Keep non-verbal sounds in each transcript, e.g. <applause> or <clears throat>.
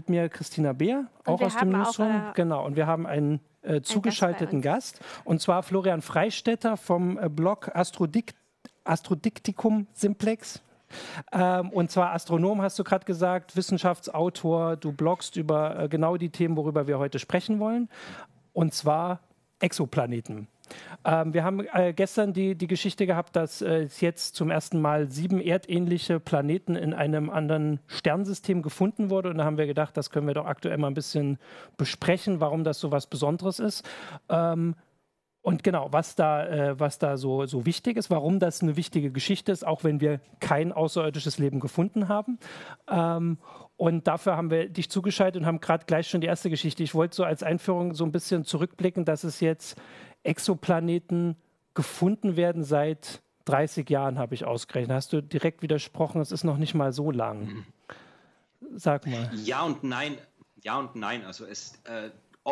mit mir Christina Beer, auch aus dem Newsroom. Auch, äh, genau, und wir haben einen äh, zugeschalteten Gast, Gast, und zwar Florian Freistetter vom äh, Blog Astrodikt Astrodiktikum Simplex. Ähm, und zwar Astronom, hast du gerade gesagt, Wissenschaftsautor, du bloggst über äh, genau die Themen, worüber wir heute sprechen wollen, und zwar Exoplaneten. Ähm, wir haben äh, gestern die, die Geschichte gehabt, dass äh, jetzt zum ersten Mal sieben erdähnliche Planeten in einem anderen Sternsystem gefunden wurde. Und da haben wir gedacht, das können wir doch aktuell mal ein bisschen besprechen, warum das so was Besonderes ist. Ähm, und genau, was da, äh, was da so, so wichtig ist, warum das eine wichtige Geschichte ist, auch wenn wir kein außerirdisches Leben gefunden haben. Ähm, und dafür haben wir dich zugeschaltet und haben gerade gleich schon die erste Geschichte. Ich wollte so als Einführung so ein bisschen zurückblicken, dass es jetzt Exoplaneten gefunden werden seit 30 Jahren, habe ich ausgerechnet. Hast du direkt widersprochen, es ist noch nicht mal so lang. Mhm. Sag mal. Ja und nein. Ja und nein. Also es, äh,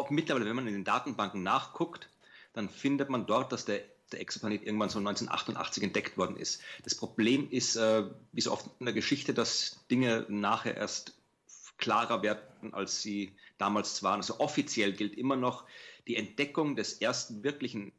mittlerweile, wenn man in den Datenbanken nachguckt, dann findet man dort, dass der, der Exoplanet irgendwann so 1988 entdeckt worden ist. Das Problem ist, äh, wie so oft in der Geschichte, dass Dinge nachher erst klarer werden, als sie damals waren. Also offiziell gilt immer noch, die Entdeckung des ersten wirklichen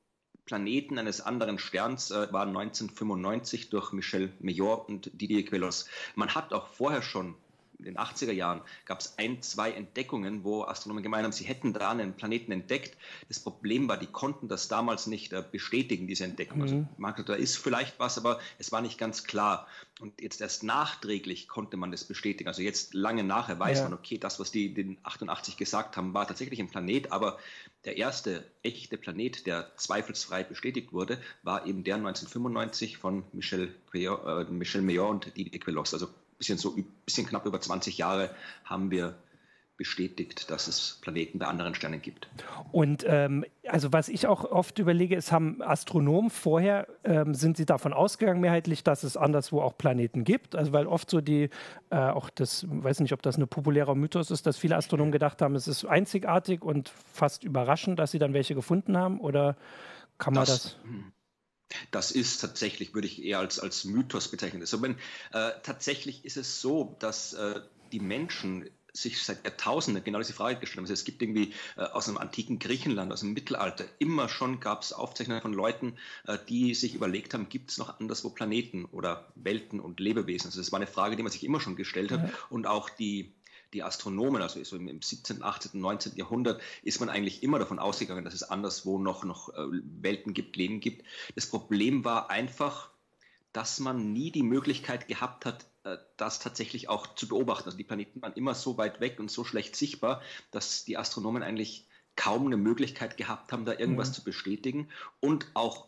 Planeten eines anderen Sterns äh, war 1995 durch Michel Mayor und Didier Queloz. Man hat auch vorher schon in den 80er Jahren gab es ein, zwei Entdeckungen, wo Astronomen gemeint haben, sie hätten da einen Planeten entdeckt. Das Problem war, die konnten das damals nicht äh, bestätigen, diese Entdeckung. Also, mhm. Also, da ist vielleicht was, aber es war nicht ganz klar. Und jetzt erst nachträglich konnte man das bestätigen. Also jetzt lange nachher weiß ja. man, okay, das, was die den 88 gesagt haben, war tatsächlich ein Planet, aber der erste echte Planet, der zweifelsfrei bestätigt wurde, war eben der 1995 von Michel, Quillon, äh, Michel Mayor und Didier Queloz. Also bisschen so bisschen knapp über 20 Jahre haben wir bestätigt, dass es Planeten bei anderen Sternen gibt. Und ähm, also was ich auch oft überlege, ist, haben Astronomen vorher, ähm, sind sie davon ausgegangen mehrheitlich, dass es anderswo auch Planeten gibt? Also weil oft so die, äh, auch das, weiß nicht, ob das ein populärer Mythos ist, dass viele Astronomen gedacht haben, es ist einzigartig und fast überraschend, dass sie dann welche gefunden haben? Oder kann man das? das hm. Das ist tatsächlich, würde ich eher als, als Mythos bezeichnen. Also wenn, äh, tatsächlich ist es so, dass äh, die Menschen sich seit Jahrtausenden genau diese Frage gestellt haben. Also es gibt irgendwie äh, aus dem antiken Griechenland, aus dem Mittelalter, immer schon gab es Aufzeichnungen von Leuten, äh, die sich überlegt haben, gibt es noch anderswo Planeten oder Welten und Lebewesen? Also das war eine Frage, die man sich immer schon gestellt hat. Ja. Und auch die die Astronomen, also so im 17., 18., 19. Jahrhundert, ist man eigentlich immer davon ausgegangen, dass es anderswo noch, noch äh, Welten gibt, Leben gibt. Das Problem war einfach, dass man nie die Möglichkeit gehabt hat, äh, das tatsächlich auch zu beobachten. Also die Planeten waren immer so weit weg und so schlecht sichtbar, dass die Astronomen eigentlich kaum eine Möglichkeit gehabt haben, da irgendwas mhm. zu bestätigen und auch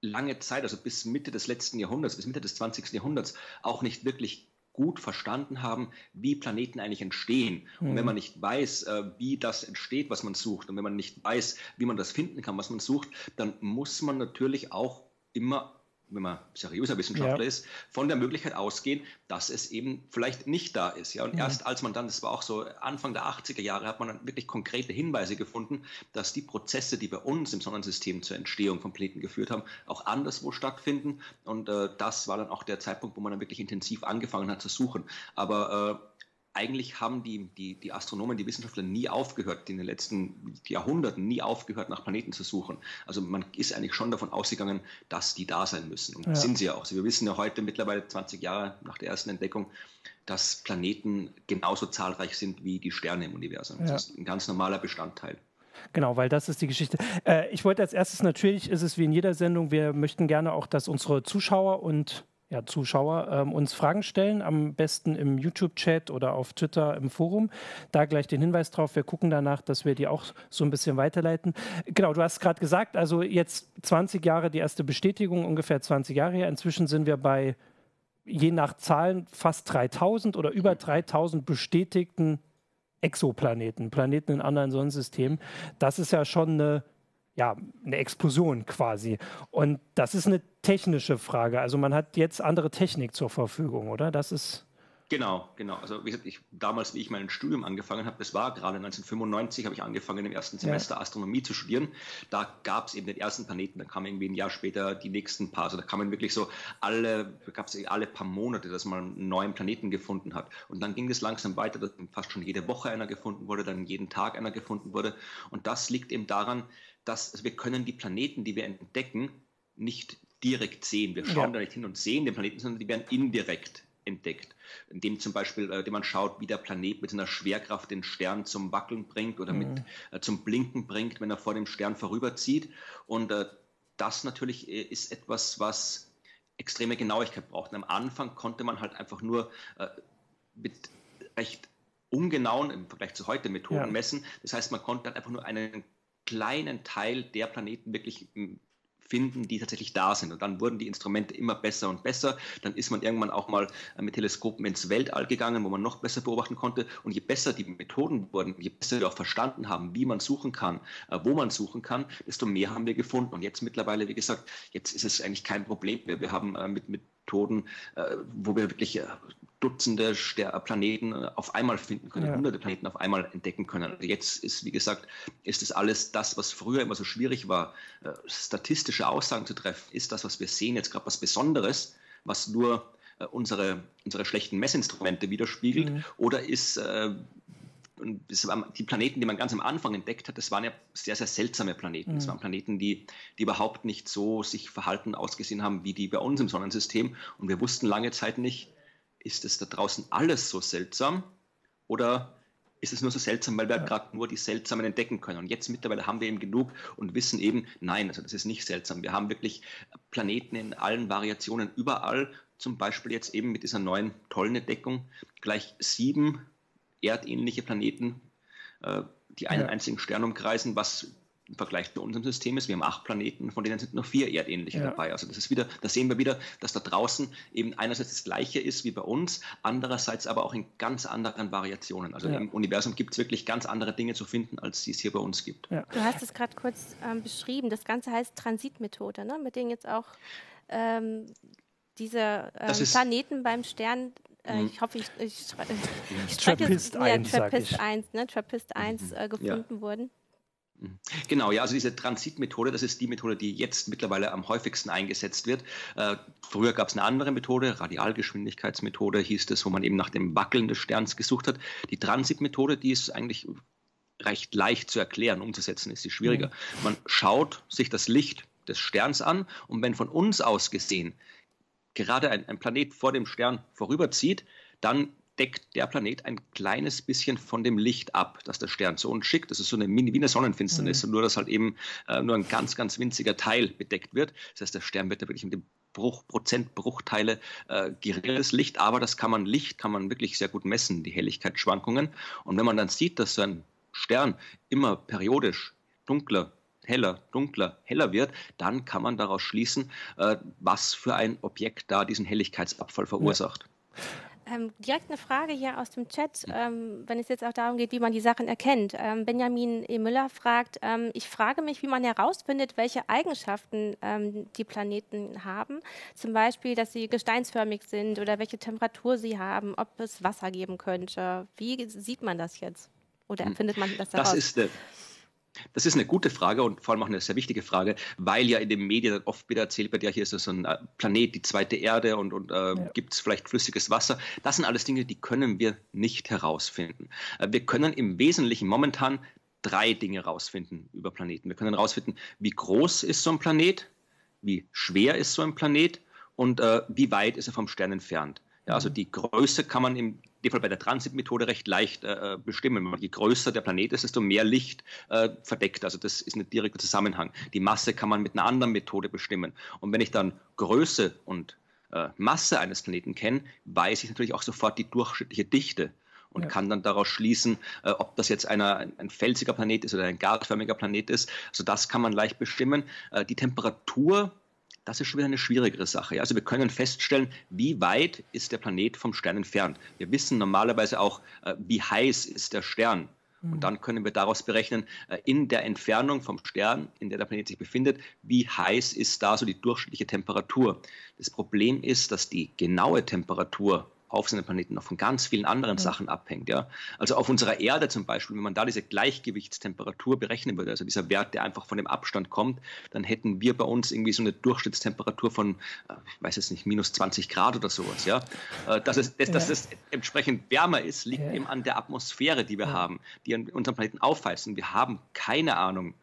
lange Zeit, also bis Mitte des letzten Jahrhunderts, bis Mitte des 20. Jahrhunderts, auch nicht wirklich gut verstanden haben, wie Planeten eigentlich entstehen. Mhm. Und wenn mhm. man nicht weiß, äh, wie das entsteht, was man sucht, und wenn man nicht weiß, wie man das finden kann, was man sucht, dann muss man natürlich auch immer wenn man seriöser Wissenschaftler ja. ist, von der Möglichkeit ausgehen, dass es eben vielleicht nicht da ist. Ja? Und mhm. erst als man dann, das war auch so Anfang der 80er Jahre, hat man dann wirklich konkrete Hinweise gefunden, dass die Prozesse, die bei uns im Sonnensystem zur Entstehung von Planeten geführt haben, auch anderswo stattfinden. Und äh, das war dann auch der Zeitpunkt, wo man dann wirklich intensiv angefangen hat zu suchen. Aber äh, eigentlich haben die, die, die Astronomen, die Wissenschaftler nie aufgehört, in den letzten Jahrhunderten nie aufgehört, nach Planeten zu suchen. Also man ist eigentlich schon davon ausgegangen, dass die da sein müssen. Und ja. sind sie ja auch. Also wir wissen ja heute mittlerweile 20 Jahre nach der ersten Entdeckung, dass Planeten genauso zahlreich sind wie die Sterne im Universum. Ja. Das ist ein ganz normaler Bestandteil. Genau, weil das ist die Geschichte. Äh, ich wollte als erstes natürlich, ist es wie in jeder Sendung, wir möchten gerne auch, dass unsere Zuschauer und ja, Zuschauer ähm, uns Fragen stellen, am besten im YouTube-Chat oder auf Twitter im Forum. Da gleich den Hinweis drauf, wir gucken danach, dass wir die auch so ein bisschen weiterleiten. Genau, du hast gerade gesagt, also jetzt 20 Jahre die erste Bestätigung, ungefähr 20 Jahre her. Inzwischen sind wir bei, je nach Zahlen, fast 3000 oder über 3000 bestätigten Exoplaneten, Planeten in anderen Sonnensystemen. Das ist ja schon eine ja, eine Explosion quasi. Und das ist eine technische Frage. Also man hat jetzt andere Technik zur Verfügung, oder? Das ist. Genau, genau. Also wie gesagt, ich, damals, wie ich mein Studium angefangen habe, das war gerade 1995, habe ich angefangen im ersten Semester ja. Astronomie zu studieren. Da gab es eben den ersten Planeten, dann kamen irgendwie ein Jahr später die nächsten paar. Also da kamen wirklich so alle, gab es alle paar Monate, dass man einen neuen Planeten gefunden hat. Und dann ging es langsam weiter, dass fast schon jede Woche einer gefunden wurde, dann jeden Tag einer gefunden wurde. Und das liegt eben daran, dass wir können die Planeten, die wir entdecken, nicht direkt sehen. Wir schauen ja. da nicht hin und sehen den Planeten, sondern die werden indirekt entdeckt, indem zum Beispiel, äh, indem man schaut, wie der Planet mit seiner Schwerkraft den Stern zum Wackeln bringt oder mhm. mit äh, zum Blinken bringt, wenn er vor dem Stern vorüberzieht. Und äh, das natürlich äh, ist etwas, was extreme Genauigkeit braucht. Und am Anfang konnte man halt einfach nur mit recht ungenauen im Vergleich zu heute Methoden ja. messen. Das heißt, man konnte halt einfach nur einen kleinen Teil der Planeten wirklich finden, die tatsächlich da sind. Und dann wurden die Instrumente immer besser und besser. Dann ist man irgendwann auch mal äh, mit Teleskopen ins Weltall gegangen, wo man noch besser beobachten konnte. Und je besser die Methoden wurden, je besser wir auch verstanden haben, wie man suchen kann, äh, wo man suchen kann, desto mehr haben wir gefunden. Und jetzt mittlerweile, wie gesagt, jetzt ist es eigentlich kein Problem mehr. Wir haben äh, mit Methoden, wo wir wirklich Dutzende Planeten äh, auf einmal finden können, ja. hunderte Planeten auf einmal entdecken können. Also jetzt ist, wie gesagt, ist es alles das, was früher immer so schwierig war, äh, statistische Aussagen zu treffen, ist das, was wir sehen, jetzt gerade was Besonderes, was nur äh, unsere, unsere schlechten Messinstrumente widerspiegelt, mhm. oder ist die Planeten, die man ganz am Anfang entdeckt hat, das waren ja sehr, sehr seltsame Planeten. Mhm. Das waren Planeten, die, die überhaupt nicht so sich verhalten, ausgesehen haben wie die bei uns im Sonnensystem. Und wir wussten lange Zeit nicht, ist es da draußen alles so seltsam oder ist es nur so seltsam, weil wir ja. gerade nur die seltsamen entdecken können. Und jetzt mittlerweile haben wir eben genug und wissen eben, nein, also das ist nicht seltsam. Wir haben wirklich Planeten in allen Variationen überall, zum Beispiel jetzt eben mit dieser neuen tollen Entdeckung, gleich sieben erdähnliche Planeten, äh, die einen ja. einzigen Stern umkreisen, was im Vergleich zu unserem System ist. Wir haben acht Planeten, von denen sind nur vier erdähnliche ja. dabei. Also das ist wieder, da sehen wir wieder, dass da draußen eben einerseits das Gleiche ist wie bei uns, andererseits aber auch in ganz anderen Variationen. Also ja. im Universum gibt es wirklich ganz andere Dinge zu finden, als die es hier bei uns gibt. Ja. Du hast es gerade kurz ähm, beschrieben. Das Ganze heißt Transitmethode, ne? mit denen jetzt auch ähm, diese ähm, Planeten beim Stern äh, mhm. ich hoffe, ich, ich, ich, ich Trappist 1, ja, Trappist 1, ne? Trappist 1 äh, gefunden ja. wurden. Mhm. Genau, ja, also diese Transitmethode, das ist die Methode, die jetzt mittlerweile am häufigsten eingesetzt wird. Äh, früher gab es eine andere Methode, Radialgeschwindigkeitsmethode hieß das, wo man eben nach dem Wackeln des Sterns gesucht hat. Die Transitmethode, die ist eigentlich recht leicht zu erklären, umzusetzen ist sie schwieriger. Mhm. Man schaut sich das Licht des Sterns an und wenn von uns aus gesehen gerade ein, ein Planet vor dem Stern vorüberzieht, dann deckt der Planet ein kleines bisschen von dem Licht ab, das der Stern zu uns schickt. Das ist so eine Mini, wie eine Sonnenfinsternis, mhm. nur dass halt eben äh, nur ein ganz, ganz winziger Teil bedeckt wird. Das heißt, der Stern wird da wirklich mit dem Bruch, Prozentbruchteile äh, geringes Licht, aber das kann man Licht kann man wirklich sehr gut messen, die Helligkeitsschwankungen. Und wenn man dann sieht, dass so ein Stern immer periodisch dunkler heller, dunkler, heller wird, dann kann man daraus schließen, äh, was für ein Objekt da diesen Helligkeitsabfall verursacht. Ja. Ähm, direkt eine Frage hier aus dem Chat, ähm, wenn es jetzt auch darum geht, wie man die Sachen erkennt. Ähm, Benjamin E. Müller fragt, ähm, ich frage mich, wie man herausfindet, welche Eigenschaften ähm, die Planeten haben. Zum Beispiel, dass sie gesteinsförmig sind oder welche Temperatur sie haben, ob es Wasser geben könnte. Wie sieht man das jetzt? Oder hm. findet man das heraus? Das ist das ist eine gute Frage und vor allem auch eine sehr wichtige Frage, weil ja in den Medien oft wieder erzählt wird, ja, hier ist so ein äh, Planet, die zweite Erde und, und äh, ja. gibt es vielleicht flüssiges Wasser. Das sind alles Dinge, die können wir nicht herausfinden. Äh, wir können im Wesentlichen momentan drei Dinge herausfinden über Planeten. Wir können herausfinden, wie groß ist so ein Planet, wie schwer ist so ein Planet und äh, wie weit ist er vom Stern entfernt. Ja, also die Größe kann man im dem Fall bei der Transitmethode recht leicht äh, bestimmen. Je größer der Planet ist, desto mehr Licht äh, verdeckt. Also das ist ein direkter Zusammenhang. Die Masse kann man mit einer anderen Methode bestimmen. Und wenn ich dann Größe und äh, Masse eines Planeten kenne, weiß ich natürlich auch sofort die durchschnittliche Dichte und ja. kann dann daraus schließen, äh, ob das jetzt einer, ein, ein, felsiger Planet ist oder ein gasförmiger Planet ist. Also das kann man leicht bestimmen. Äh, die Temperatur das ist schon wieder eine schwierigere Sache. Also wir können feststellen, wie weit ist der Planet vom Stern entfernt. Wir wissen normalerweise auch, äh, wie heiß ist der Stern. Und mhm. dann können wir daraus berechnen, äh, in der Entfernung vom Stern, in der der Planet sich befindet, wie heiß ist da so die durchschnittliche Temperatur. Das Problem ist, dass die genaue Temperatur auf seinem Planeten noch von ganz vielen anderen ja. Sachen abhängt. Ja? Also auf unserer Erde zum Beispiel, wenn man da diese Gleichgewichtstemperatur berechnen würde, also dieser Wert, der einfach von dem Abstand kommt, dann hätten wir bei uns irgendwie so eine Durchschnittstemperatur von, äh, ich weiß jetzt nicht, minus 20 Grad oder sowas. Ja? Äh, dass, es, dass, dass es entsprechend wärmer ist, liegt ja. eben an der Atmosphäre, die wir haben, die an unserem Planeten aufheizt. Und wir haben keine Ahnung,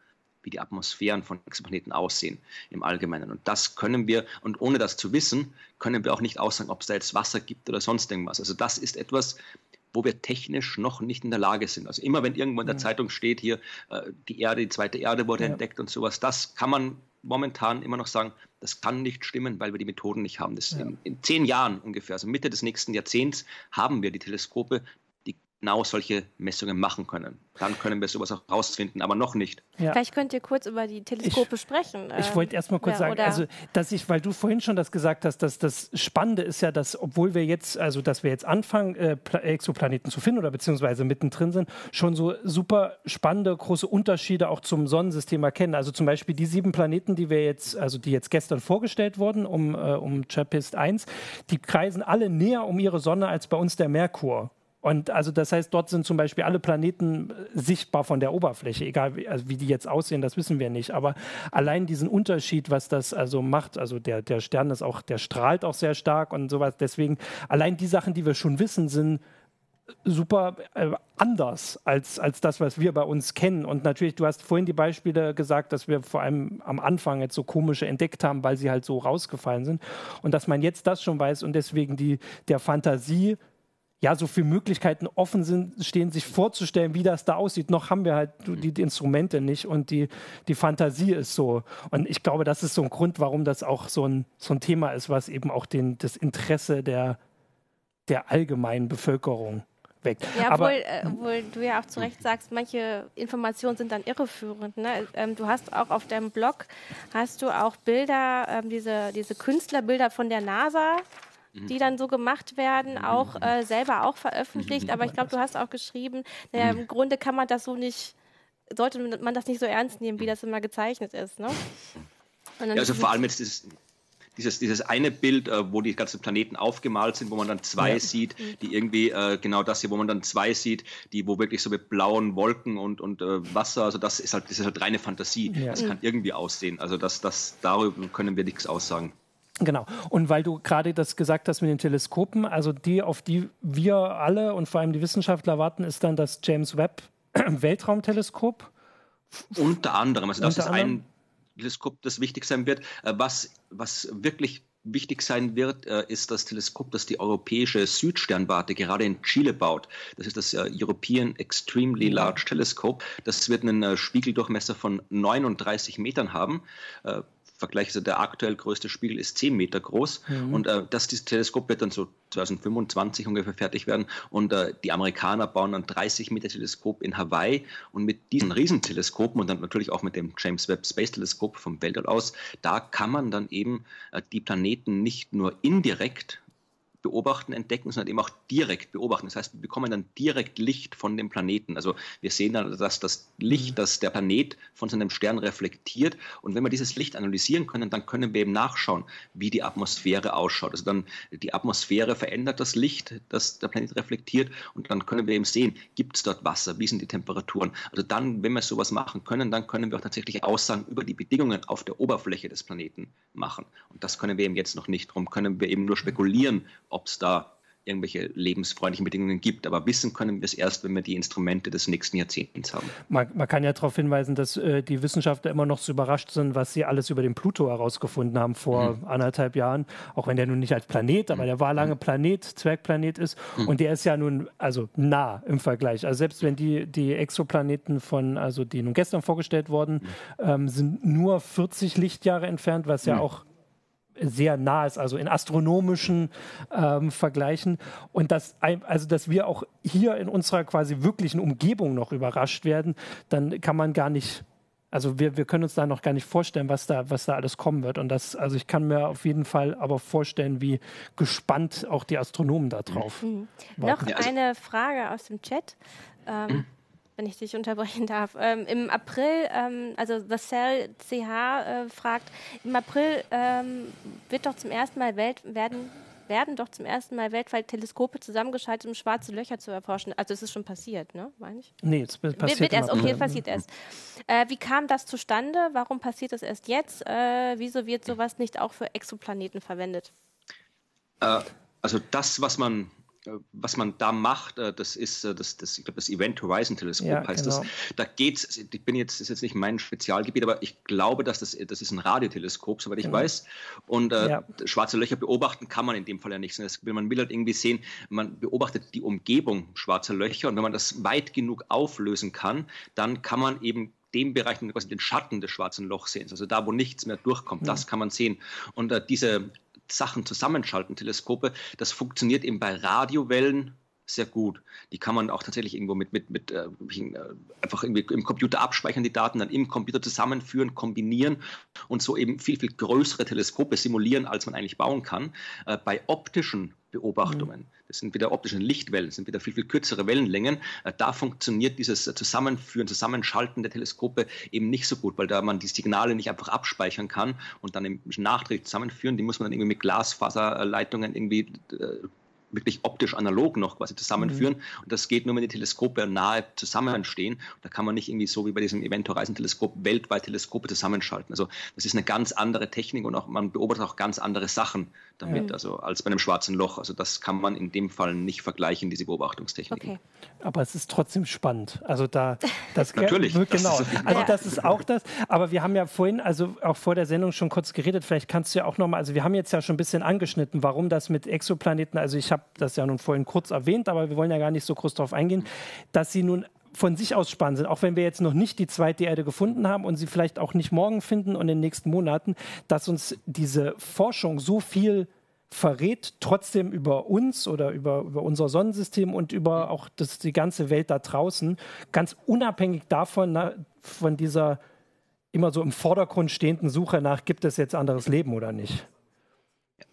wie die Atmosphären von Exoplaneten aussehen im Allgemeinen. Und das können wir, und ohne das zu wissen, können wir auch nicht aussagen, ob es da jetzt Wasser gibt oder sonst irgendwas. Also das ist etwas, wo wir technisch noch nicht in der Lage sind. Also immer wenn irgendwo in der ja. Zeitung steht, hier äh, die Erde, die zweite Erde wurde ja. entdeckt und sowas, das kann man momentan immer noch sagen, das kann nicht stimmen, weil wir die Methoden nicht haben. Ja. In, in, zehn Jahren ungefähr, also Mitte des nächsten Jahrzehnts, haben wir die Teleskope, genau solche Messungen machen können. Dann können wir sowas auch rausfinden, aber noch nicht. Ja. Vielleicht könnt ihr kurz über die Teleskope ich, sprechen. Ich ähm, wollte erst mal kurz ja, sagen, also dass ich, weil du vorhin schon das gesagt hast, dass das Spannende ist ja, dass obwohl wir jetzt, also dass wir jetzt anfangen, äh, Exoplaneten zu finden oder beziehungsweise mittendrin sind, schon so super spannende große Unterschiede auch zum Sonnensystem erkennen. Also zum Beispiel die sieben Planeten, die wir jetzt, also die jetzt gestern vorgestellt wurden, um, äh, um Trappist 1, die kreisen alle näher um ihre Sonne als bei uns der Merkur. Und also das heißt, dort sind zum Beispiel alle Planeten äh, sichtbar von der Oberfläche, egal wie, also wie die jetzt aussehen, das wissen wir nicht. Aber allein diesen Unterschied, was das also macht, also der, der Stern ist auch, der strahlt auch sehr stark und sowas. Deswegen, allein die Sachen, die wir schon wissen, sind super äh, anders als, als das, was wir bei uns kennen. Und natürlich, du hast vorhin die Beispiele gesagt, dass wir vor allem am Anfang jetzt so komische entdeckt haben, weil sie halt so rausgefallen sind. Und dass man jetzt das schon weiß und deswegen die, der Fantasie ja, so viele Möglichkeiten offen sind, stehen, sich vorzustellen, wie das da aussieht. Noch haben wir halt die, die, Instrumente nicht und die, die Fantasie ist so. Und ich glaube, das ist so ein Grund, warum das auch so ein, so ein Thema ist, was eben auch den, das Interesse der, der allgemeinen Bevölkerung weckt. Ja, Aber, obwohl, äh, obwohl du ja auch zu Recht sagst, manche Informationen sind dann irreführend. Ne? Ähm, du hast auch auf deinem Blog, hast du auch Bilder, ähm, diese, diese Künstlerbilder von der NASA Mhm. Die dann so gemacht werden, mhm. auch äh, selber auch veröffentlicht. Mhm. Aber ich glaube, du hast auch geschrieben, naja, im Grunde kann man das so nicht, sollte man das nicht so ernst nehmen, wie das immer gezeichnet ist. Ne? Ja, also vor allem jetzt dieses, dieses, dieses eine Bild, äh, wo die ganzen Planeten aufgemalt sind, wo man dann zwei ja. sieht, die irgendwie, äh, genau das hier, wo man dann zwei sieht, die, wo wirklich so mit blauen Wolken und, und äh, Wasser, also das ist halt, das ist halt reine Fantasie. Ja. Das kann irgendwie aussehen. Also das, das, darüber können wir nichts aussagen. Genau. Und weil du gerade das gesagt hast mit den Teleskopen, also die, auf die wir alle und vor allem die Wissenschaftler warten, ist dann das James Webb <clears throat> Weltraumteleskop. Unter anderem, also das Unter ist ein Teleskop, das wichtig sein wird. Äh, was, was wirklich wichtig sein wird, äh, ist das Teleskop, das die europäische Südsternwarte gerade in Chile baut. Das ist das äh, European Extremely Large Telescope. Das wird einen Spiegeldurchmesser von 39 Metern haben. Vergleich, also der aktuell größte Spiegel ist 10 Meter groß. Mhm. und äh, das dieses Teleskop wird dann so 2025 ungefähr fertig werden. Und äh, die Amerikaner bauen dann 30 Meter Teleskop in Hawaii. Und mit diesen Riesenteleskopen und dann natürlich auch mit dem James Webb Space Teleskop vom Weltall aus, da kann man dann eben äh, die Planeten nicht nur indirekt beobachten, entdecken, sondern eben auch direkt beobachten. Das heißt, wir bekommen dann direkt Licht von dem Planeten. Also wir sehen dann, dass das Licht, mhm. das der Planet von seinem Stern reflektiert. Und wenn wir dieses Licht analysieren können, dann können wir eben nachschauen, wie die Atmosphäre ausschaut. Also dann die Atmosphäre verändert das Licht, das der Planet reflektiert. Und dann können wir eben sehen, gibt es dort Wasser, wie sind die Temperaturen. Also dann, wenn wir sowas machen können, dann können wir auch tatsächlich Aussagen über die Bedingungen auf der Oberfläche des Planeten machen. Und das können wir eben jetzt noch nicht. Darum können wir eben nur spekulieren, ob es da irgendwelche lebensfreundlichen Bedingungen gibt. Aber wissen können wir es erst, wenn wir die Instrumente des nächsten Jahrzehnts haben. Man, man kann ja darauf hinweisen, dass äh, die Wissenschaftler immer noch so überrascht sind, was sie alles über den Pluto herausgefunden haben vor mhm. anderthalb Jahren. Auch wenn der nun nicht als Planet, aber mhm. der war lange mhm. Planet, Zwergplanet ist. Mhm. Und der ist ja nun also nah im Vergleich. Also selbst wenn die, die Exoplaneten von, also die nun gestern vorgestellt wurden, mhm. ähm, sind nur 40 Lichtjahre entfernt, was ja auch sehr nah ist, also in astronomischen ähm, Vergleichen. Und dass, also, dass wir auch hier in unserer quasi wirklichen Umgebung noch überrascht werden, dann kann man gar nicht, also wir, wir können uns da noch gar nicht vorstellen, was da, was da alles kommen wird. Und das, also ich kann mir auf jeden Fall aber vorstellen, wie gespannt auch die Astronomen da drauf. Mhm. Noch also eine Frage aus dem Chat. Ähm, mhm wenn ich dich unterbrechen darf. Ähm, Im April, ähm, also The Cell CH äh, fragt, im April ähm, wird doch zum ersten Mal Welt, werden werden doch zum ersten Mal weltweit Teleskope zusammengeschaltet, um schwarze Löcher zu erforschen. Also es ist schon passiert, ne? Meine ich? Nee, es passiert wird erst. Okay, passiert erst. Äh, wie kam das zustande? Warum passiert das erst jetzt? Äh, wieso wird sowas nicht auch für Exoplaneten verwendet? Äh, also das, was man was man da macht, äh, das ist äh, das, das, ich glaube, das Event Horizon Teleskop ja, heißt genau. das. Da geht's, ich bin jetzt, das ist jetzt nicht mein Spezialgebiet, aber ich glaube, dass das, das ist ein Radioteleskop, soweit ich genau. weiß. Und äh, ja. schwarze Löcher beobachten kann man in dem Fall ja nicht. Das, man will halt irgendwie sehen, man beobachtet die Umgebung schwarzer Löcher und wenn man das weit genug auflösen kann, dann kann man eben dem Bereich quasi den Schatten des schwarzen Lochs sehen. Also da, wo nichts mehr durchkommt, ja. das kann man sehen. Und äh, diese Sachen zusammenschalten, Teleskope, das funktioniert eben bei Radiowellen sehr gut. Die kann man auch tatsächlich irgendwo mit, mit, mit äh, äh, einfach irgendwie im Computer abspeichern, die Daten dann im Computer zusammenführen, kombinieren und so eben viel, viel größere Teleskope simulieren, als man eigentlich bauen kann. Äh, bei optischen Beobachtungen. Mhm. Das sind wieder optische Lichtwellen, das sind wieder viel, viel kürzere Wellenlängen. Äh, da funktioniert dieses Zusammenführen, Zusammenschalten der Teleskope eben nicht so gut, weil da man die Signale nicht einfach abspeichern kann und dann im nachträglich zusammenführen. Die muss man dann irgendwie mit Glasfaserleitungen irgendwie äh, wirklich optisch analog noch quasi zusammenführen. Mhm. Und das geht nur, wenn die Teleskope nahe zusammenstehen. Da kann man nicht irgendwie so wie bei diesem Event Horizon Teleskop weltweit Teleskope zusammenschalten. Also das ist eine ganz andere Technik und auch man beobachtet auch ganz andere Sachen damit, mhm. also als bei einem schwarzen Loch. Also das kann man in dem Fall nicht vergleichen, diese Beobachtungstechnik. Okay. Aber es ist trotzdem spannend. Also da das <laughs> natürlich. Genau. Das also das ist auch das. Aber wir haben ja vorhin, also auch vor der Sendung schon kurz geredet. Vielleicht kannst du ja auch noch mal. Also wir haben jetzt ja schon ein bisschen angeschnitten, warum das mit Exoplaneten. Also ich habe das ja nun vorhin kurz erwähnt, aber wir wollen ja gar nicht so groß darauf eingehen, dass sie nun von sich aus spannend sind, auch wenn wir jetzt noch nicht die zweite Erde gefunden haben und sie vielleicht auch nicht morgen finden und in den nächsten Monaten, dass uns diese Forschung so viel verrät, trotzdem über uns oder über, über unser Sonnensystem und über auch das, die ganze Welt da draußen, ganz unabhängig davon, na, von dieser immer so im Vordergrund stehenden Suche nach, gibt es jetzt anderes Leben oder nicht.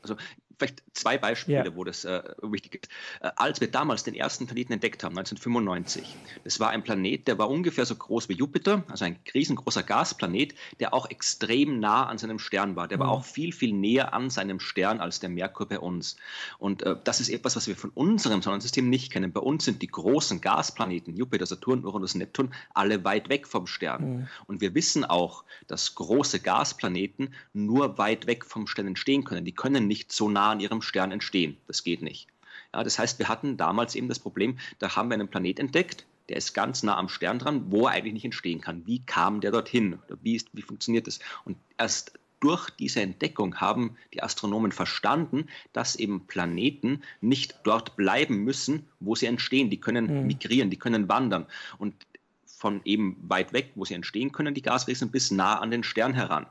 Also vielleicht zwei Beispiele, ja. wo das äh, wichtig ist. Äh, als wir damals den ersten Planeten entdeckt haben, 1995, das war ein Planet, der war ungefähr so groß wie Jupiter, also ein riesengroßer Gasplanet, der auch extrem nah an seinem Stern war. Der mhm. war auch viel, viel näher an seinem Stern als der Merkur bei uns. Und äh, das ist etwas, was wir von unserem Sonnensystem nicht kennen. Bei uns sind die großen Gasplaneten, Jupiter, Saturn, Uranus, Neptun, alle weit weg vom Stern. Mhm. Und wir wissen auch, dass große Gasplaneten nur weit weg vom Stern entstehen können. Die können nicht so nah an ihrem Stern entstehen. Das geht nicht. Ja, das heißt, wir hatten damals eben das Problem, da haben wir einen Planet entdeckt, der ist ganz nah am Stern dran, wo er eigentlich nicht entstehen kann. Wie kam der dorthin? Wie, ist, wie funktioniert das? Und erst durch diese Entdeckung haben die Astronomen verstanden, dass eben Planeten nicht dort bleiben müssen, wo sie entstehen. Die können mhm. migrieren, die können wandern. Und von eben weit weg, wo sie entstehen können, die Gasriesen, bis nah an den Stern heran.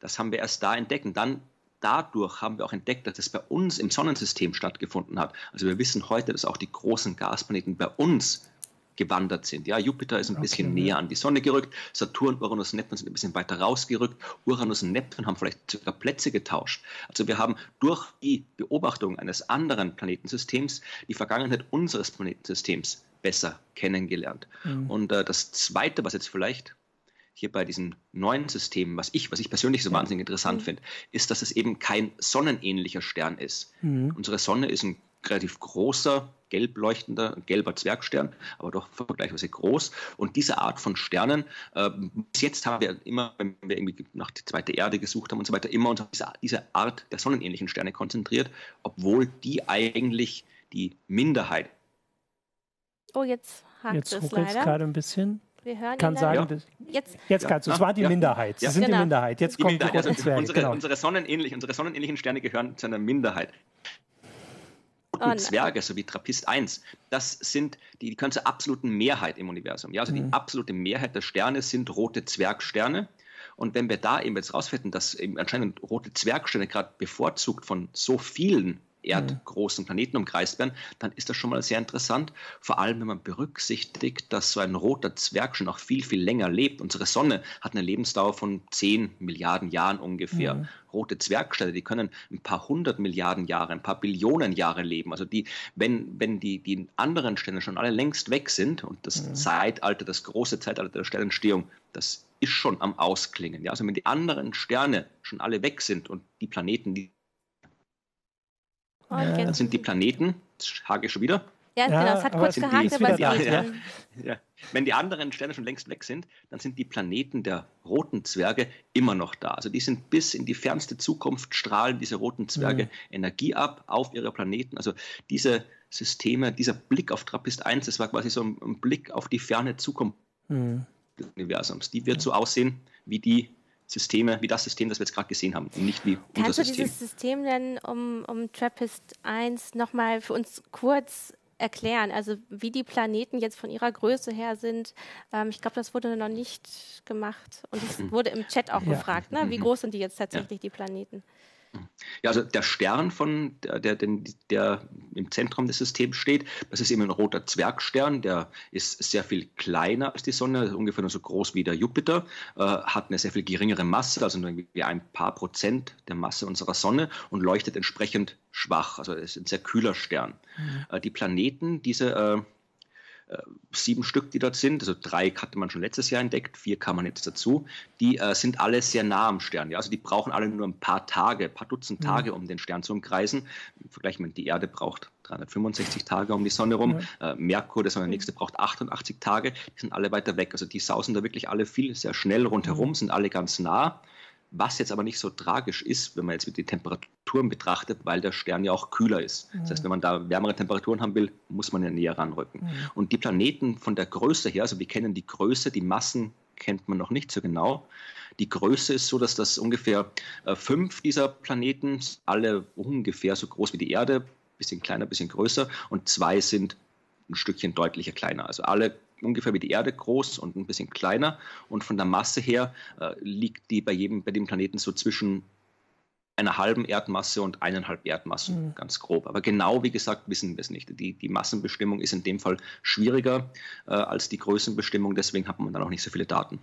Das haben wir erst da entdeckt. Und dann dadurch haben wir auch entdeckt, dass es bei uns im Sonnensystem stattgefunden hat. Also wir wissen heute, dass auch die großen Gasplaneten bei uns gewandert sind. Ja, Jupiter ist ein okay, bisschen näher an die Sonne gerückt, Saturn, Uranus und Neptun sind ein bisschen weiter rausgerückt, Uranus und Neptun haben vielleicht sogar Plätze getauscht. Also wir haben durch die Beobachtung eines anderen Planetensystems die Vergangenheit unseres Planetensystems besser kennengelernt. Mhm. Und äh, das Zweite, was jetzt vielleicht hier bei diesen neuen Systemen, was ich, was ich persönlich so ja. wahnsinnig interessant mhm. finde, ist, dass es eben kein sonnenähnlicher Stern ist. Mhm. Unsere Sonne ist ein relativ großer, gelb leuchtender, gelber Zwergstern, aber doch vergleichsweise groß. Und diese Art von Sternen, äh, bis jetzt haben wir immer, wenn wir irgendwie nach der zweiten Erde gesucht haben und so weiter, immer uns auf diese, diese Art der sonnenähnlichen Sterne konzentriert, obwohl die eigentlich die Minderheit. Oh, jetzt hakt jetzt es leider. gerade ein bisschen. Wir hören kann sagen, ja. jetzt, jetzt kannst du. Es war die Minderheit. Sie sind genau. die Minderheit. Jetzt die kommt Minderheit. die also unsere, genau. unsere, sonnenähnlich, unsere sonnenähnlichen Sterne gehören zu einer Minderheit. Oh, Zwerge, so wie Trappist 1, das sind, die, die können zur absoluten Mehrheit im Universum. Ja, also mhm. die absolute Mehrheit der Sterne sind rote Zwergsterne. Und wenn wir da eben jetzt rausfinden, dass eben anscheinend rote Zwergsterne gerade bevorzugt von so vielen erdgroßen Planeten umkreist werden, dann ist das schon mal sehr interessant. Vor allem, wenn man berücksichtigt, dass so ein roter Zwerg schon noch viel, viel länger lebt. Unsere Sonne hat eine Lebensdauer von 10 Milliarden Jahren ungefähr. Mhm. Rote Zwergsterne, die können ein paar hundert Milliarden Jahre, ein paar Billionen Jahre leben. Also die, wenn, wenn die, die anderen Sterne schon alle längst weg sind und das mhm. Zeitalter, das große Zeitalter der Sternentstehung, das ist schon am Ausklingen. Ja? Also wenn die anderen Sterne schon alle weg sind und die Planeten, die Dann sind die Planeten, das hake ich schon wieder. Ja, genau, es hat kurz gehakt, aber es ja, ja, ja. Wenn die anderen Sterne schon längst weg sind, dann sind die Planeten der roten Zwerge immer noch da. Also die sind bis in die fernste Zukunft, strahlen diese roten Zwerge mhm. Energie ab auf ihre Planeten. Also diese Systeme, dieser Blick auf Trappist 1, das war quasi so ein, ein Blick auf die ferne Zukunft mhm. des Universums. Die wird so aussehen wie die Systeme, wie das System, das wir jetzt gerade gesehen haben, und nicht wie unser Kannst System. Kannst du dieses System denn um, um Trappist 1 nochmal für uns kurz erklären, also wie die Planeten jetzt von ihrer Größe her sind. Ähm, ich glaube, das wurde noch nicht gemacht und es hm. wurde im Chat auch ja. gefragt, ne? wie mhm. groß sind die jetzt tatsächlich, ja. die Planeten? Ja, also der Stern, von der, der, der, im Zentrum des Systems steht, das ist eben ein roter Zwergstern, der ist sehr viel kleiner als die Sonne, ungefähr nur so groß wie der Jupiter, äh, hat eine sehr viel geringere Masse, also nur irgendwie ein paar Prozent der Masse unserer Sonne und leuchtet entsprechend schwach. Also es ist ein sehr kühler Stern. Mhm. Äh, die Planeten, diese äh, sieben Stück, die dort sind, also drei hatte man schon letztes Jahr entdeckt, vier kam man jetzt dazu, die äh, sind alle sehr nah am Stern. Ja? Also die brauchen alle nur ein paar Tage, ein paar Dutzend mhm. Tage, um den Stern zu umkreisen. Im Vergleich mit die Erde braucht 365 Tage um die Sonne rum. Ja. Äh, Merkur, das war der nächste, braucht 88 Tage. Die sind alle weiter weg. Also die sausen da wirklich alle viel, sehr schnell rundherum, mhm. sind alle ganz nah. Was jetzt aber nicht so tragisch ist, wenn man jetzt die Temperaturen betrachtet, weil der Stern ja auch kühler ist. Mhm. Das heißt, wenn man da wärmere Temperaturen haben will, muss man ja näher ranrücken. Mhm. Und die Planeten von der Größe her, also wir kennen die Größe, die Massen kennt man noch nicht so genau. Die Größe ist so, dass das ungefähr äh, fünf dieser Planeten, alle ungefähr so groß wie die Erde, bisschen kleiner, bisschen größer, und zwei sind ein Stückchen deutlicher kleiner. Also alle ungefähr wie die Erde groß und ein bisschen kleiner. Und von der Masse her äh, liegt die bei jedem, bei dem Planeten so zwischen einer halben Erdmasse und eineinhalb Erdmassen, mhm. ganz grob. Aber genau, wie gesagt, wissen wir es nicht. Die, die Massenbestimmung ist in dem Fall schwieriger äh, als die Größenbestimmung, deswegen hat man dann auch nicht so viele Daten.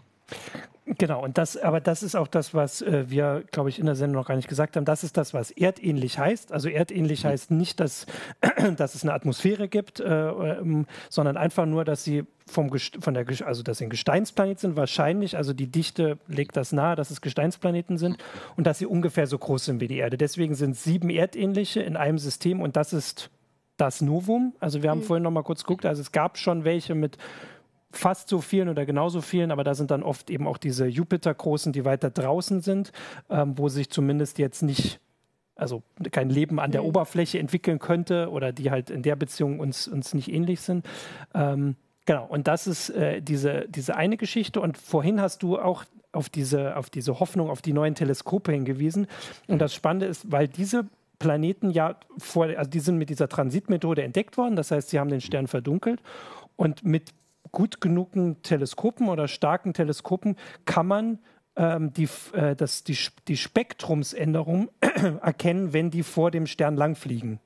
Genau, und das, aber das ist auch das, was äh, wir, glaube ich, in der Sendung noch gar nicht gesagt haben. Das ist das, was erdähnlich heißt. Also erdähnlich mhm. heißt nicht, dass, <clears throat> dass es eine Atmosphäre gibt, äh, ähm, sondern einfach nur, dass sie vom von der, also dass sie ein Gesteinsplanet sind, wahrscheinlich. Also die Dichte legt das nahe, dass es Gesteinsplaneten sind und dass sie ungefähr so groß sind wie die Erde. Deswegen sind sieben erdähnliche in einem System und das ist das Novum. Also wir haben mhm. vorhin noch mal kurz geguckt. Also es gab schon welche mit fast so vielen oder genauso vielen, aber da sind dann oft eben auch diese Jupiter-Großen, die weiter draußen sind, ähm, wo sich zumindest jetzt nicht, also kein Leben an der mhm. Oberfläche entwickeln könnte oder die halt in der Beziehung uns, uns nicht ähnlich sind. Ähm, genau, und das ist äh, diese, diese eine Geschichte. Und vorhin hast du auch auf diese, auf diese Hoffnung, auf die neuen Teleskope hingewiesen. Und das Spannende ist, weil diese Planeten ja vor, also die sind mit dieser Transitmethode entdeckt worden, das heißt, sie haben den Stern verdunkelt. Und mit gut genugen Teleskopen oder starken Teleskopen kann man ähm, die, äh, das, die, die Spektrumsänderung <clears throat> erkennen, wenn die vor dem Stern langfliegen.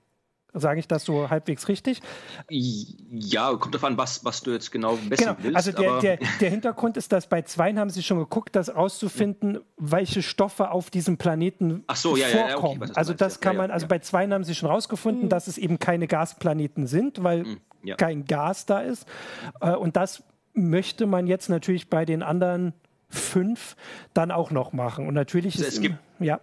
Sage ich das so halbwegs richtig? Ja, kommt darauf an, was, was du jetzt genau wissen genau. willst. Also der, der, der, Hintergrund ist, dass bei Zweien haben sie schon geguckt, das rauszufinden, welche Stoffe auf diesem Planeten so, ja, vorkommen. Ja, okay, also das kann man, also bei Zweien haben sie schon rausgefunden, mhm. dass es eben keine Gasplaneten sind, weil mhm ja. kein Gas da ist. Äh, und das möchte man jetzt natürlich bei den anderen fünf dann auch noch machen. Und natürlich also ist es gibt, ja.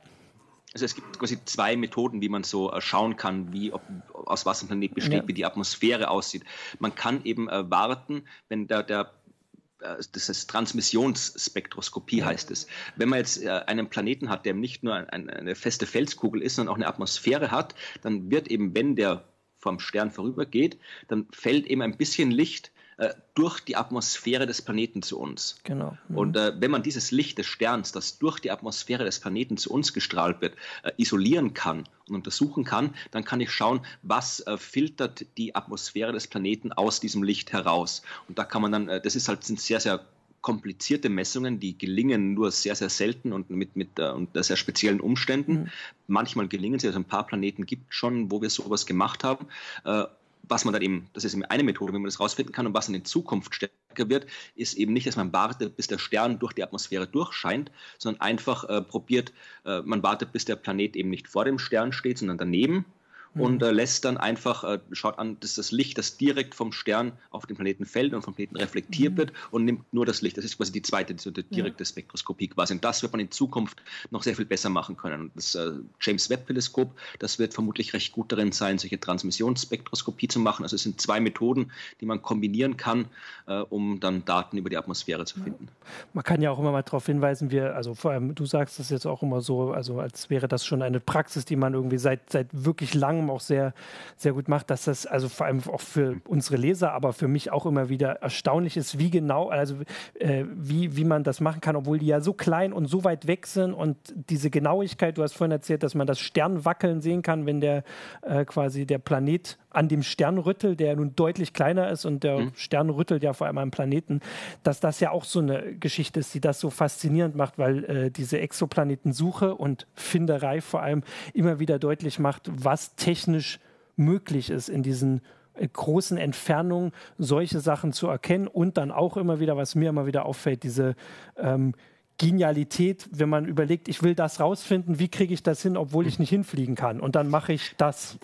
Also es gibt quasi zwei Methoden, wie man so äh, schauen kann, wie, ob, aus was ein Planet besteht, ja. wie die Atmosphäre aussieht. Man kann eben äh, warten, wenn der, der das ist Transmissionsspektroskopie ja. heißt es. Wenn man jetzt einen Planeten hat, der nicht nur eine feste Felskugel ist, sondern auch eine Atmosphäre hat, dann wird eben, wenn der vom Stern vorübergeht, dann fällt eben ein bisschen Licht äh, durch die Atmosphäre des Planeten zu uns. Genau. Mhm. Und äh, wenn man dieses Licht des Sterns, das durch die Atmosphäre des Planeten zu uns gestrahlt wird, äh, isolieren kann und untersuchen kann, dann kann ich schauen, was äh, filtert die Atmosphäre des Planeten aus diesem Licht heraus. Und da kann man dann, äh, das ist halt sind sehr, sehr komplizierte Messungen, die gelingen nur sehr, sehr selten und mit, mit äh, unter sehr speziellen Umständen. Mhm. Manchmal gelingen sie, also ein paar Planeten gibt es schon, wo wir sowas gemacht haben. Äh, was man dann eben, das ist eben eine Methode, wie man das rausfinden kann und was in Zukunft stärker wird, ist eben nicht, dass man wartet, bis der Stern durch die Atmosphäre durchscheint, sondern einfach äh, probiert, äh, man wartet, bis der Planet eben nicht vor dem Stern steht, sondern daneben. Und äh, lässt dann einfach, äh, schaut an, dass das Licht, das direkt vom Stern auf den Planeten fällt und vom Planeten reflektiert mhm. wird und nimmt nur das Licht. Das ist quasi die zweite, die direkte ja. Spektroskopie quasi. Und das wird man in Zukunft noch sehr viel besser machen können. Und das äh, James Webb Teleskop, das wird vermutlich recht gut darin sein, solche Transmissionsspektroskopie zu machen. Also es sind zwei Methoden, die man kombinieren kann, äh, um dann Daten über die Atmosphäre zu finden. Man kann ja auch immer mal darauf hinweisen, wir, also vor allem, du sagst das jetzt auch immer so, also als wäre das schon eine Praxis, die man irgendwie seit, seit wirklich langem auch sehr, sehr gut macht, dass das also vor allem auch für unsere Leser, aber für mich auch immer wieder erstaunlich ist, wie genau, also äh, wie, wie man das machen kann, obwohl die ja so klein und so weit weg sind und diese Genauigkeit, du hast vorhin erzählt, dass man das Stern wackeln sehen kann, wenn der äh, quasi der Planet an dem Stern rüttelt, der nun deutlich kleiner ist und der mhm. Stern rüttelt ja vor allem am Planeten, dass das ja auch so eine Geschichte ist, die das so faszinierend macht, weil äh, diese Exoplanetensuche und Finderei vor allem immer wieder deutlich macht, was technisch möglich ist in diesen äh, großen Entfernungen solche Sachen zu erkennen und dann auch immer wieder, was mir immer wieder auffällt, diese ähm, Genialität, wenn man überlegt, ich will das rausfinden, wie kriege ich das hin, obwohl ich nicht hinfliegen kann und dann mache ich das.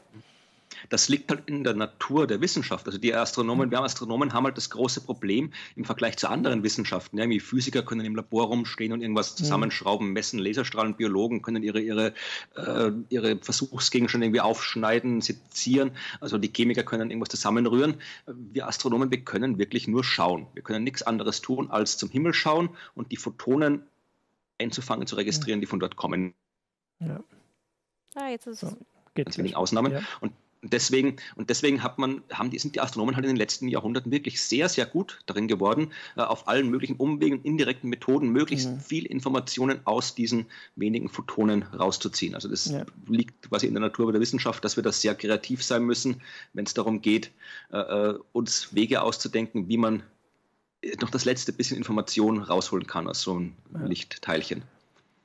Das liegt halt in der Natur der Wissenschaft. Also die Astronomen, wir haben Astronomen haben halt das große Problem im Vergleich zu anderen Wissenschaften. Ja, wie Physiker können im Labor rumstehen und irgendwas mhm. zusammenschrauben, messen, Laserstrahlen, Biologen können ihre, ihre, äh, ihre Versuchsgegenstände irgendwie aufschneiden, sezieren. Also die Chemiker können irgendwas zusammenrühren. Wir Astronomen, wir können wirklich nur schauen. Wir können nichts anderes tun, als zum Himmel schauen und die Photonen einzufangen, zu registrieren, die von dort kommen. Ja. Ah, jetzt ist es. So, Ganz wenig Ausnahmen. Ja. Und deswegen, und deswegen hat man, haben die, sind die Astronomen halt in den letzten Jahrhunderten wirklich sehr, sehr gut darin geworden, äh, auf allen möglichen Umwegen, indirekten Methoden möglichst mhm. viel Informationen aus diesen wenigen Photonen rauszuziehen. Also das ja. liegt quasi in der Natur der Wissenschaft, dass wir da sehr kreativ sein müssen, wenn es darum geht, äh, äh, uns Wege auszudenken, wie man noch das letzte bisschen Information rausholen kann aus so einem ja. Lichtteilchen.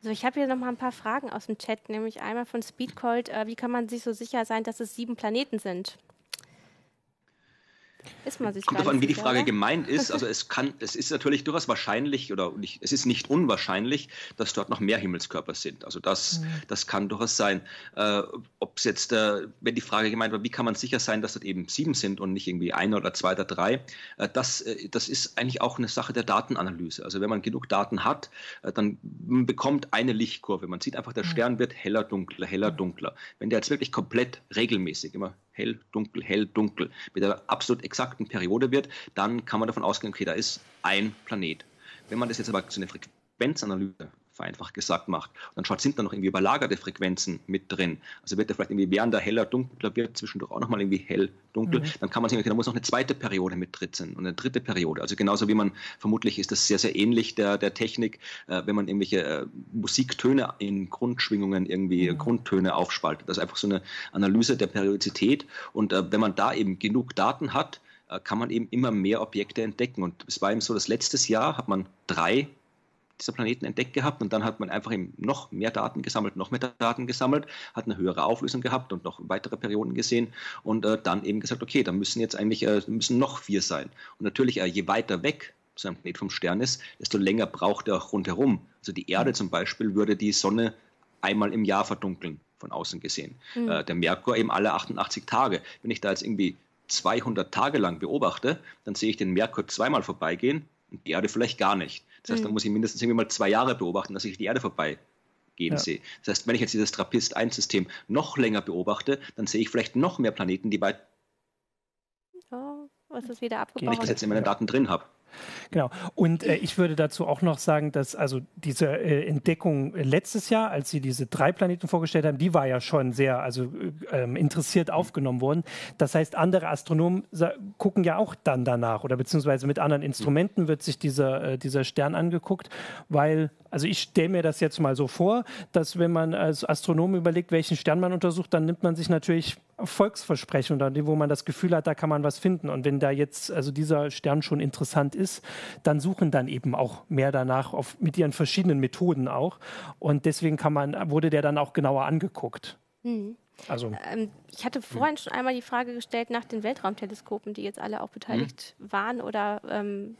Also ich habe hier noch mal ein paar Fragen aus dem Chat, nämlich einmal von Speedcold, äh, wie kann man sich so sicher sein, dass es sieben Planeten sind? Ist man sich Kommt darauf an, wie die Frage oder? gemeint ist. <laughs> Also es kann, es ist natürlich durchaus wahrscheinlich oder nicht, es ist nicht unwahrscheinlich, dass dort noch mehr Himmelskörper sind. Also das, mhm. das kann durchaus sein. Äh, Ob es jetzt, äh, wenn die Frage gemeint war, wie kann man sicher sein, dass dort eben sieben sind und nicht irgendwie ein oder zwei oder drei, äh, das, äh, das ist eigentlich auch eine Sache der Datenanalyse. Also wenn man genug Daten hat, äh, dann bekommt eine Lichtkurve. Man sieht einfach, der mhm. Stern wird heller, dunkler, heller, dunkler. Wenn der jetzt wirklich komplett regelmäßig immer hell, dunkel, hell, dunkel, mit einer absolut exakten Periode wird, dann kann man davon ausgehen, okay, da ist ein Planet. Wenn man das jetzt aber zu einer Frequenzanalyse vereinfacht gesagt macht. Und dann schaut, sind da noch irgendwie überlagerte Frequenzen mit drin. Also wird er vielleicht irgendwie, während er heller, dunkler wird, zwischendurch auch nochmal irgendwie hell, dunkel. Mhm. Dann kann man sagen, okay, da muss noch eine zweite Periode mit drin sein und eine dritte Periode. Also genauso wie man, vermutlich ist das sehr, sehr ähnlich der, der Technik, äh, wenn man irgendwelche äh, Musiktöne in Grundschwingungen irgendwie, mhm. Grundtöne aufspaltet. Das ist einfach so eine Analyse der Periodizität. Und äh, wenn man da eben genug Daten hat, äh, kann man eben immer mehr Objekte entdecken. Und es war eben so, dass letztes Jahr hat man drei dieser Planeten entdeckt gehabt und dann hat man einfach eben noch mehr Daten gesammelt, noch mehr Daten gesammelt, hat eine höhere Auflösung gehabt und noch weitere Perioden gesehen und äh, dann eben gesagt, okay, da müssen jetzt eigentlich äh, müssen noch vier sein. Und natürlich, äh, je weiter weg so ein Planet vom Stern ist, desto länger braucht er auch rundherum. Also die Erde zum Beispiel würde die Sonne einmal im Jahr verdunkeln, von außen gesehen. Mhm. Äh, der Merkur eben alle 88 Tage. Wenn ich da jetzt irgendwie 200 Tage lang beobachte, dann sehe ich den Merkur zweimal vorbeigehen und die Erde vielleicht gar nicht. Das heißt, mhm. da muss ich mindestens irgendwie mal zwei Jahre beobachten, dass ich die Erde vorbeigehen ja. sehe. Das heißt, wenn ich jetzt dieses Trappist-1-System noch länger beobachte, dann sehe ich vielleicht noch mehr Planeten, die weit. Oh, was ist wieder abgebaut? Wenn ich das jetzt in meinen Daten drin habe. Genau. Und äh, ich würde dazu auch noch sagen, dass also diese äh, Entdeckung letztes Jahr, als sie diese drei Planeten vorgestellt haben, die war ja schon sehr also äh, ähm, interessiert aufgenommen worden. Das heißt, andere Astronomen gucken ja auch dann danach oder beziehungsweise mit anderen Instrumenten wird sich dieser, äh, dieser Stern angeguckt, weil also ich stelle mir das jetzt mal so vor, dass wenn man als Astronom überlegt, welchen Stern man untersucht, dann nimmt man sich natürlich Volksversprechen oder wo man das Gefühl hat, da kann man was finden. Und wenn da jetzt also dieser Stern schon interessant ist, dann suchen dann eben auch mehr danach auf, mit ihren verschiedenen Methoden auch. Und deswegen kann man, wurde der dann auch genauer angeguckt. Mhm. Also, ähm, ich hatte vorhin schon einmal die Frage gestellt nach den Weltraumteleskopen, die jetzt alle auch beteiligt mhm. waren oder ähm,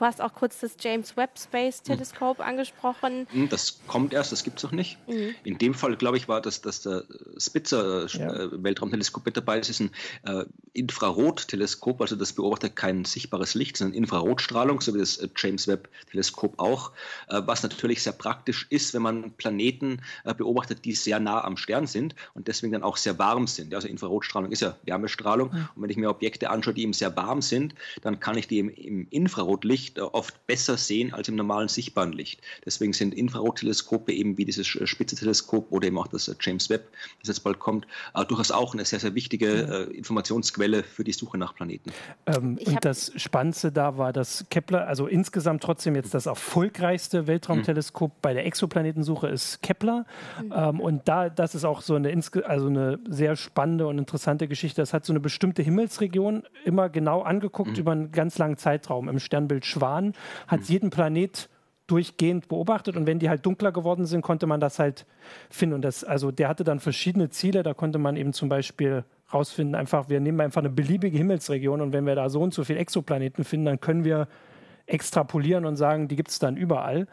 Du hast auch kurz das James Webb Space hm. Teleskop mhm. angesprochen. Hm, das kommt erst, das gibt es noch nicht. Mhm. In dem Fall, glaube ich, war das, das der Spitzer äh, ja. Äh, Weltraumteleskop mit dabei. Das ist ein äh, Infrarotteleskop, also das beobachtet kein sichtbares Licht, sondern Infrarotstrahlung, so wie das äh, James Webb Teleskop auch, äh, was natürlich sehr praktisch ist, wenn man Planeten äh, beobachtet, die sehr nah am Stern sind und deswegen dann auch sehr warm sind. Also Infrarotstrahlung ist ja Wärmestrahlung. Mhm. Und wenn ich mir Objekte anschaue, die eben sehr warm sind, dann kann ich die im, im Infrarotlicht Licht oft besser sehen als im normalen sichtbaren Licht. Deswegen sind Infrarotteleskope eben wie dieses Spitze-Teleskop oder eben auch das James Webb, das jetzt bald kommt, äh, durchaus auch eine sehr, sehr wichtige äh, Informationsquelle für die Suche nach Planeten. Ähm, und das Spannendste da war, dass Kepler, also insgesamt trotzdem jetzt das erfolgreichste Weltraumteleskop mhm. bei der Exoplanetensuche ist Kepler. Mhm. Ähm, und da, das ist auch so eine, also eine sehr spannende und interessante Geschichte. Das hat so eine bestimmte Himmelsregion immer genau angeguckt mhm. über einen ganz langen Zeitraum im Sternbild Schwan, hat mhm. jeden Planet durchgehend beobachtet und wenn die halt dunkler geworden sind, konnte man das halt finden. Und das, also der hatte dann verschiedene Ziele, da konnte man eben zum Beispiel rausfinden, einfach, wir nehmen einfach eine beliebige Himmelsregion und wenn wir da so und so viele Exoplaneten finden, dann können wir extrapolieren und sagen, die gibt es dann überall.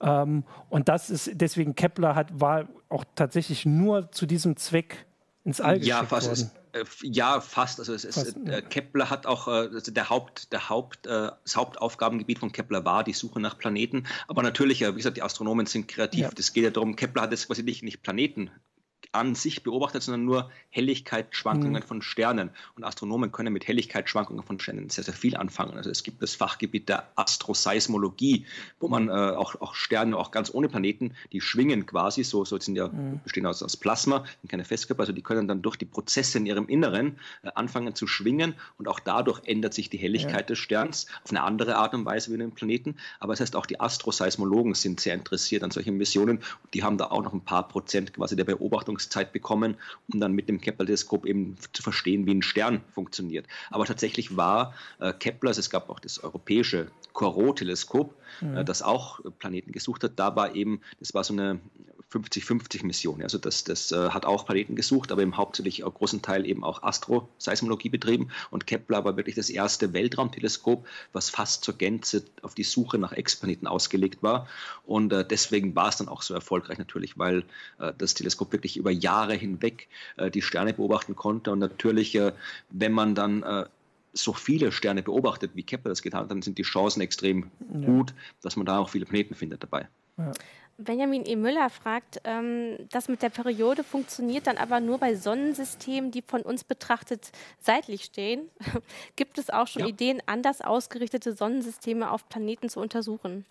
Ähm, und das ist deswegen Kepler hat, war auch tatsächlich nur zu diesem Zweck ins All ja, geschickt worden. Äh, ja, fast. Also es fast, ist, äh, Kepler hat auch, äh, also der Haupt, der Haupt, äh, das Hauptaufgabengebiet von Kepler war die Suche nach Planeten. Aber natürlich, wie gesagt, die Astronomen sind kreativ. Es ja. geht ja darum, Kepler hat jetzt quasi nicht, nicht Planeten an sich beobachtet, sondern nur Helligkeitsschwankungen mhm. von Sternen. Und Astronomen können mit Helligkeitsschwankungen von Sternen sehr, sehr viel anfangen. Also es gibt das Fachgebiet der Astroseismologie, wo man äh, auch, auch Sterne, auch ganz ohne Planeten, die schwingen quasi, so, so sind ja, mhm. bestehen aus, aus Plasma, sind keine Festkörper, also die können dann durch die Prozesse in ihrem Inneren äh, anfangen zu schwingen und auch dadurch ändert sich die Helligkeit ja. des Sterns auf eine andere Art und Weise wie in den Planeten. Aber das heißt, auch die Astroseismologen sind sehr interessiert an solchen Missionen. Die haben da auch noch ein paar Prozent quasi der Beobachtung Beobachtungszeit bekommen, um dann mit dem Kepler-Teleskop eben zu verstehen, wie ein Stern funktioniert. Aber tatsächlich war äh, Kepler, also es gab auch das europäische Corot-Teleskop, mhm. äh, das auch Planeten gesucht hat. Da war eben, das war so eine 50-50-Mission. Also das, das äh, hat auch Planeten gesucht, aber im hauptsächlich auch großen Teil eben auch Astroseismologie betrieben. Und Kepler war wirklich das erste Weltraumteleskop, was fast zur Gänze auf die Suche nach Exoplaneten ausgelegt war. Und äh, deswegen war es dann auch so erfolgreich natürlich, weil äh, das Teleskop wirklich über Jahre hinweg äh, die Sterne beobachten konnte. Und natürlich, äh, wenn man dann äh, so viele Sterne beobachtet, wie Kepler das getan hat, dann sind die Chancen extrem ja. gut, dass man da auch viele Planeten findet dabei. Ja. Benjamin E. Müller fragt, ähm, das mit der Periode funktioniert dann aber nur bei Sonnensystemen, die von uns betrachtet seitlich stehen. <laughs> Gibt es auch schon ja. Ideen, anders ausgerichtete Sonnensysteme auf Planeten zu untersuchen?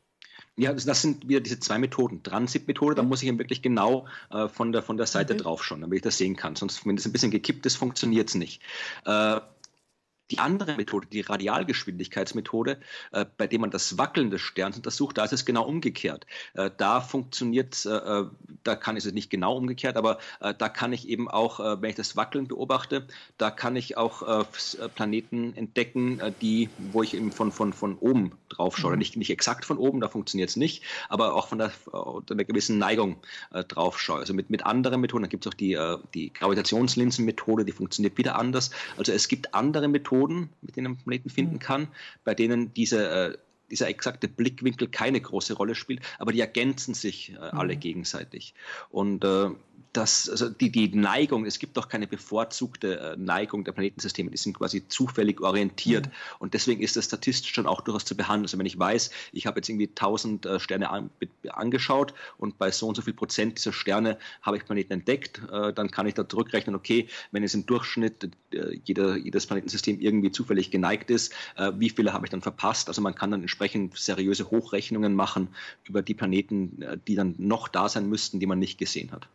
Ja, das, das sind wieder diese zwei Methoden. Transit-Methode, da mhm. muss ich wirklich genau äh, von, der, von der Seite mhm. drauf schauen, damit ich das sehen kann. Sonst, wenn es ein bisschen gekippt ist, funktioniert es nicht. Äh, die andere Methode, die Radialgeschwindigkeitsmethode, äh, bei der man das Wackeln des Sterns untersucht, da ist es genau umgekehrt. Äh, da funktioniert, äh, äh, da kann ich es nicht genau umgekehrt, aber äh, da kann ich eben auch, äh, wenn ich das Wackeln beobachte, da kann ich auch Planeten entdecken, die, wo ich eben von, von, von oben drauf schaue. Mhm. Nicht, nicht exakt von oben, da funktioniert es nicht, aber auch von der, einer gewissen Neigung drauf schaue. Also mit, mit anderen Methoden, da gibt es auch die, die Gravitationslinsenmethode, die funktioniert wieder anders. Also es gibt andere Methoden, mit denen man Planeten finden mhm. kann, bei denen diese äh, dieser exakte Blickwinkel keine große Rolle spielt, aber die ergänzen sich äh, alle mhm. gegenseitig. Und äh, das, also die, die Neigung, es gibt doch keine bevorzugte äh, Neigung der Planetensysteme, die sind quasi zufällig orientiert. Mhm. Und deswegen ist das statistisch schon auch durchaus zu behandeln. Also wenn ich weiß, ich habe jetzt irgendwie 1000 äh, Sterne an, angeschaut und bei so und so viel Prozent dieser Sterne habe ich Planeten entdeckt, äh, dann kann ich da zurückrechnen, okay, wenn es im Durchschnitt jeder, jedes Planetensystem irgendwie zufällig geneigt ist, wie viele habe ich dann verpasst? Also man kann dann entsprechend seriöse Hochrechnungen machen über die Planeten, die dann noch da sein müssten, die man nicht gesehen hat.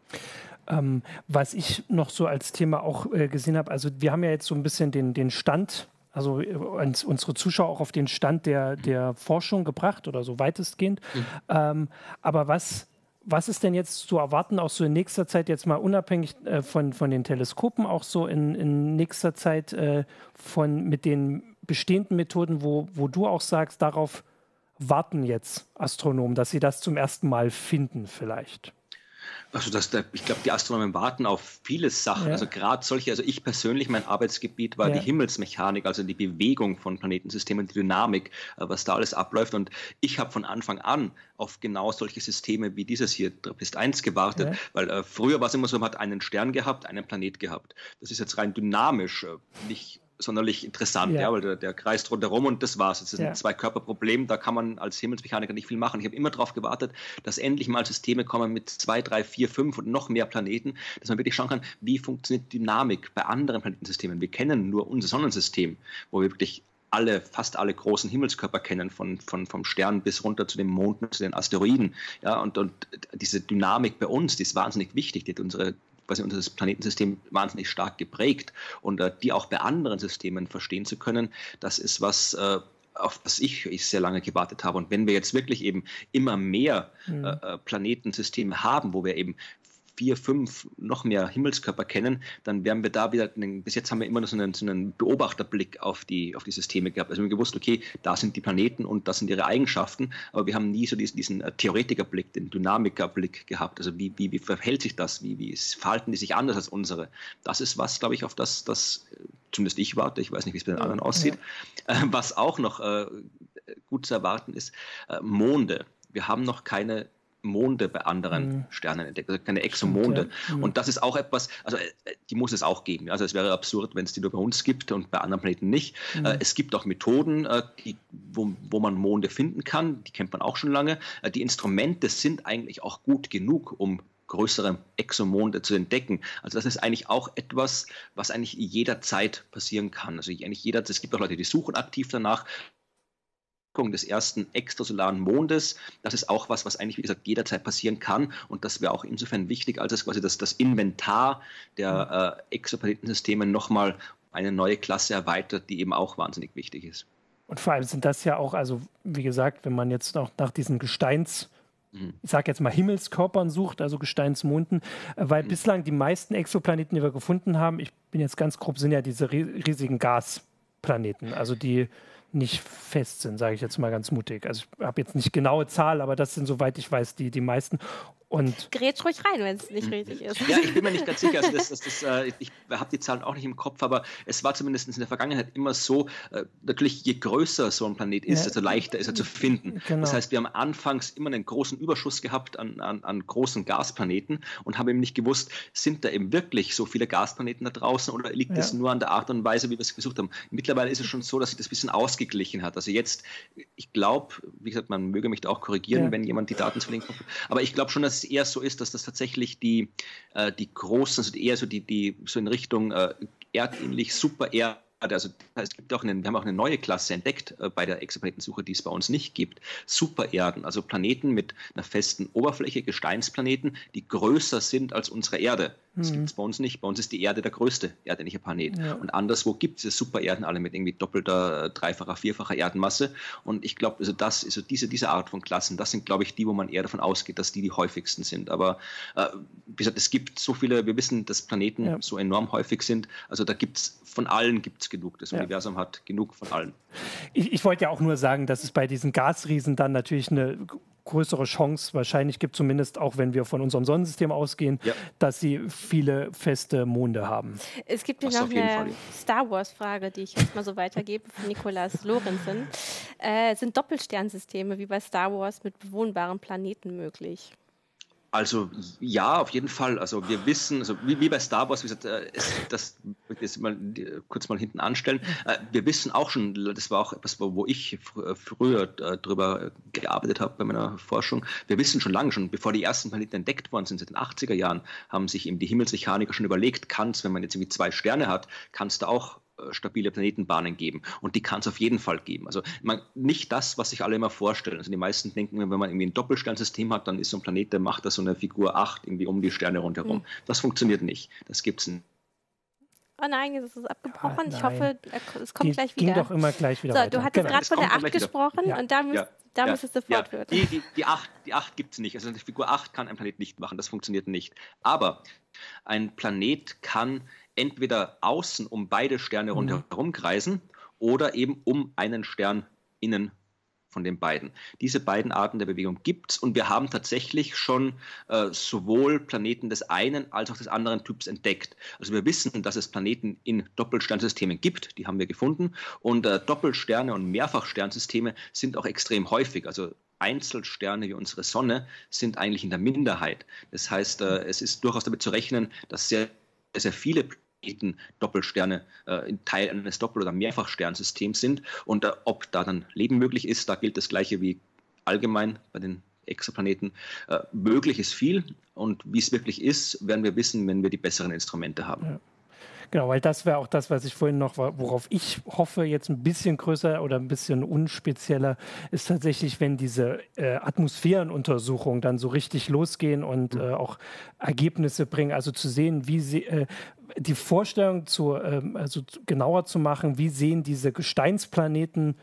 Ähm, was ich noch so als Thema auch äh, gesehen habe, also wir haben ja jetzt so ein bisschen den, den Stand, also äh, uns, unsere Zuschauer auch auf den Stand der, der Forschung gebracht oder so weitestgehend. Mhm. Ähm, aber was, was ist denn jetzt zu erwarten, auch so in nächster Zeit, jetzt mal unabhängig äh, von, von den Teleskopen, auch so in, in nächster Zeit äh, von, mit den bestehenden Methoden, wo, wo du auch sagst, darauf warten jetzt Astronomen, dass sie das zum ersten Mal finden vielleicht? Also das, ich glaube, die Astronomen warten auf viele Sachen. Ja. Also gerade solche, also ich persönlich, mein Arbeitsgebiet war ja. die Himmelsmechanik, also die Bewegung von Planetensystemen, die Dynamik, äh, was da alles abläuft. Und ich habe von Anfang an auf genau solche Systeme wie dieses hier, Trappist 1, gewartet, ja. weil äh, früher war es immer so, man hat einen Stern gehabt, einen Planet gehabt. Das ist jetzt rein dynamisch, äh, nicht sonderlich interessant, ja. ja weil der, der kreist rundherum und das war's. Es ist ja. ein Zwei-Körper-Problem, da kann man als Himmelsmechaniker nicht viel machen. Ich habe immer darauf gewartet, dass endlich mal Systeme kommen mit zwei, drei, vier, fünf und noch mehr Planeten, dass man wirklich schauen kann, wie funktioniert Dynamik bei anderen Planetensystemen. Wir kennen nur unser Sonnensystem, wo wir wirklich alle, fast alle großen Himmelskörper kennen, von, von, vom Stern bis runter zu den Monden, zu den Asteroiden. Ja, und, und diese Dynamik bei uns, die ist wahnsinnig wichtig, die hat unsere quasi unser Planetensystem wahnsinnig stark geprägt und äh, die auch bei anderen Systemen verstehen zu können, das ist was, äh, auf das ich, ich sehr lange gewartet habe. Und wenn wir jetzt wirklich eben immer mehr mhm. äh, Planetensysteme haben, wo wir eben vier, fünf, noch mehr Himmelskörper kennen, dann werden wir da wieder, bis jetzt haben wir immer nur so einen, so einen Beobachterblick auf die, auf die Systeme gehabt. Also wir haben gewusst, okay, da sind die Planeten und das sind ihre Eigenschaften, aber wir haben nie so diesen, diesen äh, Theoretikerblick, den Dynamikerblick gehabt. Also wie, wie, wie verhält sich das? Wie, wie verhalten die sich anders als unsere? Das ist was, glaube ich, auf das, das zumindest ich warte, ich weiß nicht, wie es bei den anderen aussieht. Ja. Äh, was auch noch äh, gut zu erwarten ist, äh, Monde. Wir haben noch keine Monde bei anderen mhm. Sternen entdeckt, also keine Exomonde. Ja. Mhm. Und das ist auch etwas, also äh, die muss es auch geben. Also es wäre absurd, wenn es die nur bei uns gibt und bei anderen Planeten nicht. Mhm. Äh, es gibt auch Methoden, äh, die, wo, wo man Monde finden kann, die kennt man auch schon lange. Die Instrumente sind eigentlich auch gut genug, um größere Exomonde zu entdecken. Also das ist eigentlich auch etwas, was eigentlich jederzeit passieren kann. Also eigentlich jeder, es gibt auch Leute, die suchen aktiv danach des ersten extrasolaren Mondes. Das ist auch was, was eigentlich, wie gesagt, jederzeit passieren kann. Und das wäre auch insofern wichtig, als es quasi das, das Inventar der äh, Exoplanetensysteme nochmal eine neue Klasse erweitert, die eben auch wahnsinnig wichtig ist. Und vor allem sind das ja auch, also wie gesagt, wenn man jetzt noch nach diesen Gesteins mhm. ich sage jetzt mal Himmelskörpern sucht, also Gesteinsmonden, äh, weil mhm. bislang die meisten Exoplaneten, die wir gefunden haben, ich bin jetzt ganz grob, sind ja diese riesigen Gasplaneten, also die nicht fest sind, sage ich jetzt mal ganz mutig. Also ich habe jetzt nicht genaue Zahl, aber das sind, soweit ich weiß, die, die meisten. Und Grätsch ruhig rein, wenn es nicht richtig ist. Ja, ich bin mir nicht ganz sicher. Also das, das, das, äh, ich habe die Zahlen auch nicht im Kopf, aber es war zumindest in der Vergangenheit immer so, äh, natürlich je größer so ein Planet ist, ja. desto leichter ist er zu finden. Genau. Das heißt, wir haben anfangs immer einen großen Überschuss gehabt an, an, an großen Gasplaneten und haben eben nicht gewusst, sind da eben wirklich so viele Gasplaneten da draußen oder liegt es ja. nur an der Art und Weise, wie wir es gesucht haben. Mittlerweile ist es schon so, dass sich das ein bisschen ausgeglichen hat. Also jetzt, ich glaube, wie gesagt, man möge mich da auch korrigieren, wenn jemand die Daten zu verlinken aber ich glaube schon, dass eher so ist, dass das tatsächlich die, äh, die großen, also eher so die, die so in Richtung äh, erdähnlich Super Erd also es gibt auch einen, wir haben auch eine neue Klasse entdeckt äh, bei der Exoplanetensuche, die es bei uns nicht gibt. Supererden, also Planeten mit einer festen Oberfläche, Gesteinsplaneten, die größer sind als unsere Erde. Das mhm. gibt es bei uns nicht. Bei uns ist die Erde der größte erdähnliche Planet. Ja. Und anderswo gibt es diese Supererden alle mit irgendwie doppelter, dreifacher, vierfacher Erdenmasse. Und ich glaube, also das, also diese, diese Art von Klassen, das sind, glaube ich, die, wo man eher davon ausgeht, dass die die häufigsten sind. Aber äh, wie gesagt, es gibt so viele, wir wissen, dass Planeten ja. so enorm häufig sind. Also da gibt es von allen gibt's genug. Das ja. Universum hat genug von allen. Ich, ich wollte ja auch nur sagen, dass es bei diesen Gasriesen dann natürlich eine größere Chance wahrscheinlich gibt, zumindest auch wenn wir von unserem Sonnensystem ausgehen, ja. dass sie viele feste Monde haben. Es gibt hier noch eine Fall. Star Wars-Frage, die ich jetzt mal so weitergebe von Nikolas Lorenzen. Äh, sind Doppelsternsysteme wie bei Star Wars mit bewohnbaren Planeten möglich? Also ja, auf jeden Fall. Also wir wissen, also wie, wie bei Star Wars, wie gesagt, äh, ist, das jetzt mal kurz mal hinten anstellen. Äh, wir wissen auch schon, das war auch etwas, wo ich früher äh, drüber gearbeitet habe bei meiner Forschung. Wir wissen schon lange, schon bevor die ersten Planeten entdeckt worden sind, seit den 80er Jahren, haben sich eben die Himmelsmechaniker schon überlegt, kann es, wenn man jetzt irgendwie zwei Sterne hat, kann es da auch stabile Planetenbahnen geben. Und die kann es auf jeden Fall geben. Also man, nicht das, was sich alle immer vorstellen. Also die meisten denken, wenn man irgendwie ein Doppelsternsystem hat, dann ist so ein Planet, der macht da so eine Figur 8 irgendwie um die Sterne rundherum. Mhm. Das funktioniert nicht. Das gibt es nicht. Oh nein, jetzt ist es abgebrochen. Ja, ich hoffe, es kommt die gleich wieder. Ging doch immer gleich wieder. So, weiter. du hattest genau. gerade von der 8 gesprochen ja. und da, müsst, ja. da ja. müsstest du fortführen. Die, die, die 8, die 8 gibt es nicht. Also die Figur 8 kann ein Planet nicht machen. Das funktioniert nicht. Aber ein Planet kann entweder außen um beide Sterne mhm. rundherum kreisen oder eben um einen Stern innen von den beiden. Diese beiden Arten der Bewegung gibt es und wir haben tatsächlich schon äh, sowohl Planeten des einen als auch des anderen Typs entdeckt. Also wir wissen, dass es Planeten in Doppelsternsystemen gibt, die haben wir gefunden und äh, Doppelsterne und Mehrfachsternsysteme sind auch extrem häufig. Also Einzelsterne wie unsere Sonne sind eigentlich in der Minderheit. Das heißt, äh, es ist durchaus damit zu rechnen, dass sehr, sehr viele Planeten Doppelsterne äh, Teil eines Doppel- oder Mehrfachsternsystems sind. Und äh, ob da dann Leben möglich ist, da gilt das Gleiche wie allgemein bei den Exoplaneten. Äh, möglich ist viel und wie es wirklich ist, werden wir wissen, wenn wir die besseren Instrumente haben. Ja. Genau, weil das wäre auch das, was ich vorhin noch, worauf ich hoffe, jetzt ein bisschen größer oder ein bisschen unspezieller, ist tatsächlich, wenn diese äh, Atmosphärenuntersuchungen dann so richtig losgehen und mhm. äh, auch Ergebnisse bringen, also zu sehen, wie sie, äh, die Vorstellung zu, ähm, also genauer zu machen, wie sehen diese Gesteinsplaneten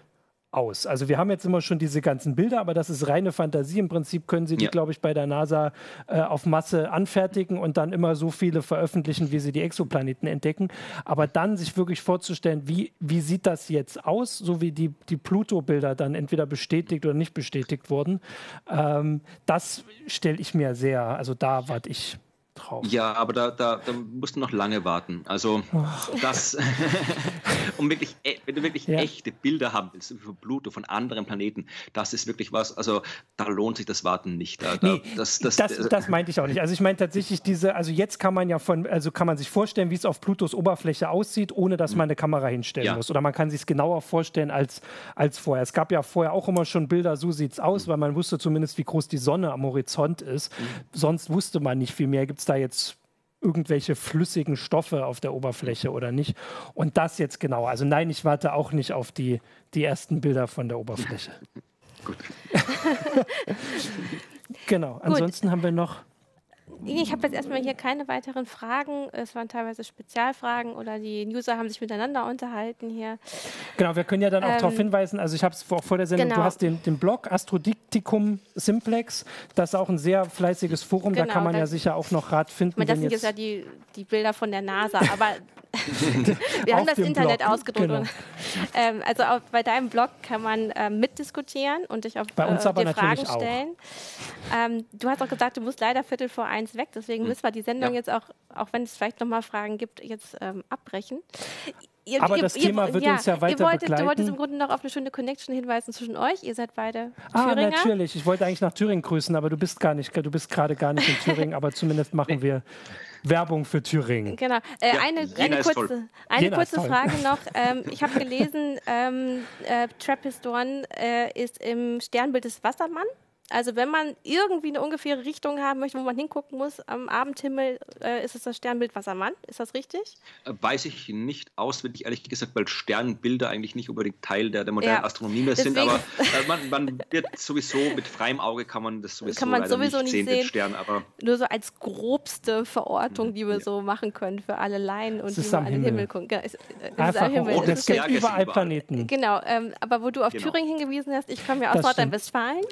aus. Also wir haben jetzt immer schon diese ganzen Bilder, aber das ist reine Fantasie. Im Prinzip können sie die, ja. glaube ich, bei der NASA äh, auf Masse anfertigen und dann immer so viele veröffentlichen, wie sie die Exoplaneten entdecken. Aber dann sich wirklich vorzustellen, wie, wie sieht das jetzt aus, so wie die, die Pluto-Bilder dann entweder bestätigt oder nicht bestätigt wurden, ähm, das stelle ich mir sehr, also da warte ich drauf. Ja, aber da, da, da musst du noch lange warten. Also oh. das, <laughs> um wirklich, e, wenn du wirklich ja. echte Bilder haben willst von Pluto, von anderen Planeten, das ist wirklich was, also da lohnt sich das Warten nicht. Da, nee, das, das, das, äh, das, meinte ich auch nicht. Also ich meine tatsächlich diese, also jetzt kann man ja von, also kann man sich vorstellen, wie es auf Plutos Oberfläche aussieht, ohne dass man eine Kamera hinstellen ja. muss. Oder man kann sich es genauer vorstellen als, als vorher. Es gab ja vorher auch immer schon Bilder, so sieht es aus, mhm. weil man wusste zumindest, wie groß die Sonne am Horizont ist. Mhm. Sonst wusste man nicht viel mehr. Gibt es da jetzt irgendwelche flüssigen Stoffe auf der Oberfläche oder nicht. Und das jetzt genau. Also nein, ich warte auch nicht auf die, die ersten Bilder von der Oberfläche. <laughs> Gut. <laughs> genau. Ansonsten Gut. haben wir noch ich habe jetzt erstmal hier keine weiteren Fragen. Es waren teilweise Spezialfragen oder die User haben sich miteinander unterhalten hier. Genau, wir können ja dann auch ähm, darauf hinweisen, also ich habe es vor, vor der Sendung, genau. du hast den, den Blog Astrodiktikum Simplex, das ist auch ein sehr fleißiges Forum, genau, da kann man ja sicher auch noch Rat finden. Man, das sind jetzt ja die, die Bilder von der NASA, aber <laughs> <laughs> wir haben das Internet Blog. ausgedruckt. Genau. ähm, also auf, bei deinem Blog kann man ähm, mitdiskutieren und dich auf bei uns äh, aber dir Fragen stellen. Ähm, du hast auch gesagt, du musst leider Viertel vor eins weg, deswegen hm. müssen wir die Sendung ja. jetzt auch, auch wenn es vielleicht nochmal Fragen gibt, jetzt ähm, abbrechen. Ihr, aber ihr, das Thema ihr, wird ja, uns ja weiter wolltet, begleiten. Du wolltest im Grunde noch auf eine schöne Connection hinweisen zwischen euch. Ihr seid beide ah, Thüringer. natürlich. Ich wollte eigentlich nach Thüringen grüßen, aber du bist gar nicht, du bist gerade gar nicht in Thüringen. <laughs> aber zumindest machen wir Werbung für Thüringen. Genau. Äh, ja, eine, eine kurze, eine kurze Frage <laughs> noch. Ähm, ich habe gelesen, ähm, äh, Trappistorn äh, ist im Sternbild des Wassermann. Also wenn man irgendwie eine ungefähre Richtung haben möchte, wo man hingucken muss, am Abendhimmel äh, ist es das Sternbild Wassermann. Ist das richtig? Äh, weiß ich nicht auswendig, ehrlich gesagt, weil Sternbilder eigentlich nicht unbedingt Teil der, der modernen ja. Astronomie mehr sind. Aber äh, man, man, <laughs> wird sowieso mit freiem Auge kann man das sowieso, kann man sowieso nicht, sehen, sehen. Stern, aber Nur so als grobste Verortung, die wir ja. so machen können für alle Laien und die man an den Himmel gucken. Ja, es, Einfach am Himmel. Es gibt überall Planeten. Genau, ähm, aber wo du auf genau. Thüringen hingewiesen hast, ich komme ja aus Nordrhein-Westfalen.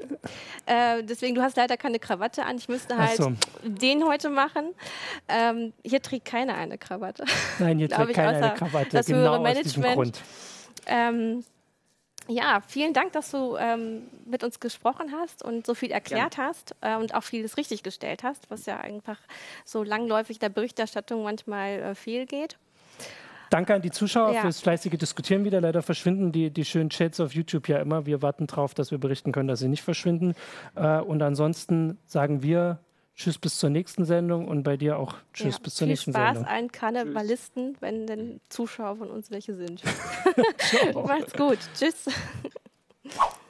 Äh, deswegen, du hast leider keine Krawatte an. Ich müsste halt so. den heute machen. Ähm, hier trägt keiner eine Krawatte. Nein, hier <laughs> trägt keiner eine Krawatte. Das genau höhere Management. Ähm, ja, vielen Dank, dass du ähm, mit uns gesprochen hast und so viel erklärt ja. hast äh, und auch vieles richtig gestellt hast, was ja einfach so langläufig der Berichterstattung manchmal äh, fehlgeht. Danke an die Zuschauer ja. fürs fleißige Diskutieren wieder. Leider verschwinden die, die schönen Chats auf YouTube ja immer. Wir warten darauf, dass wir berichten können, dass sie nicht verschwinden. Äh, und ansonsten sagen wir Tschüss bis zur nächsten Sendung und bei dir auch Tschüss ja, bis zur nächsten Spaß Sendung. Spaß allen Karnevalisten, wenn denn Zuschauer von uns welche sind. <laughs> <laughs> Macht's gut. Tschüss. <laughs>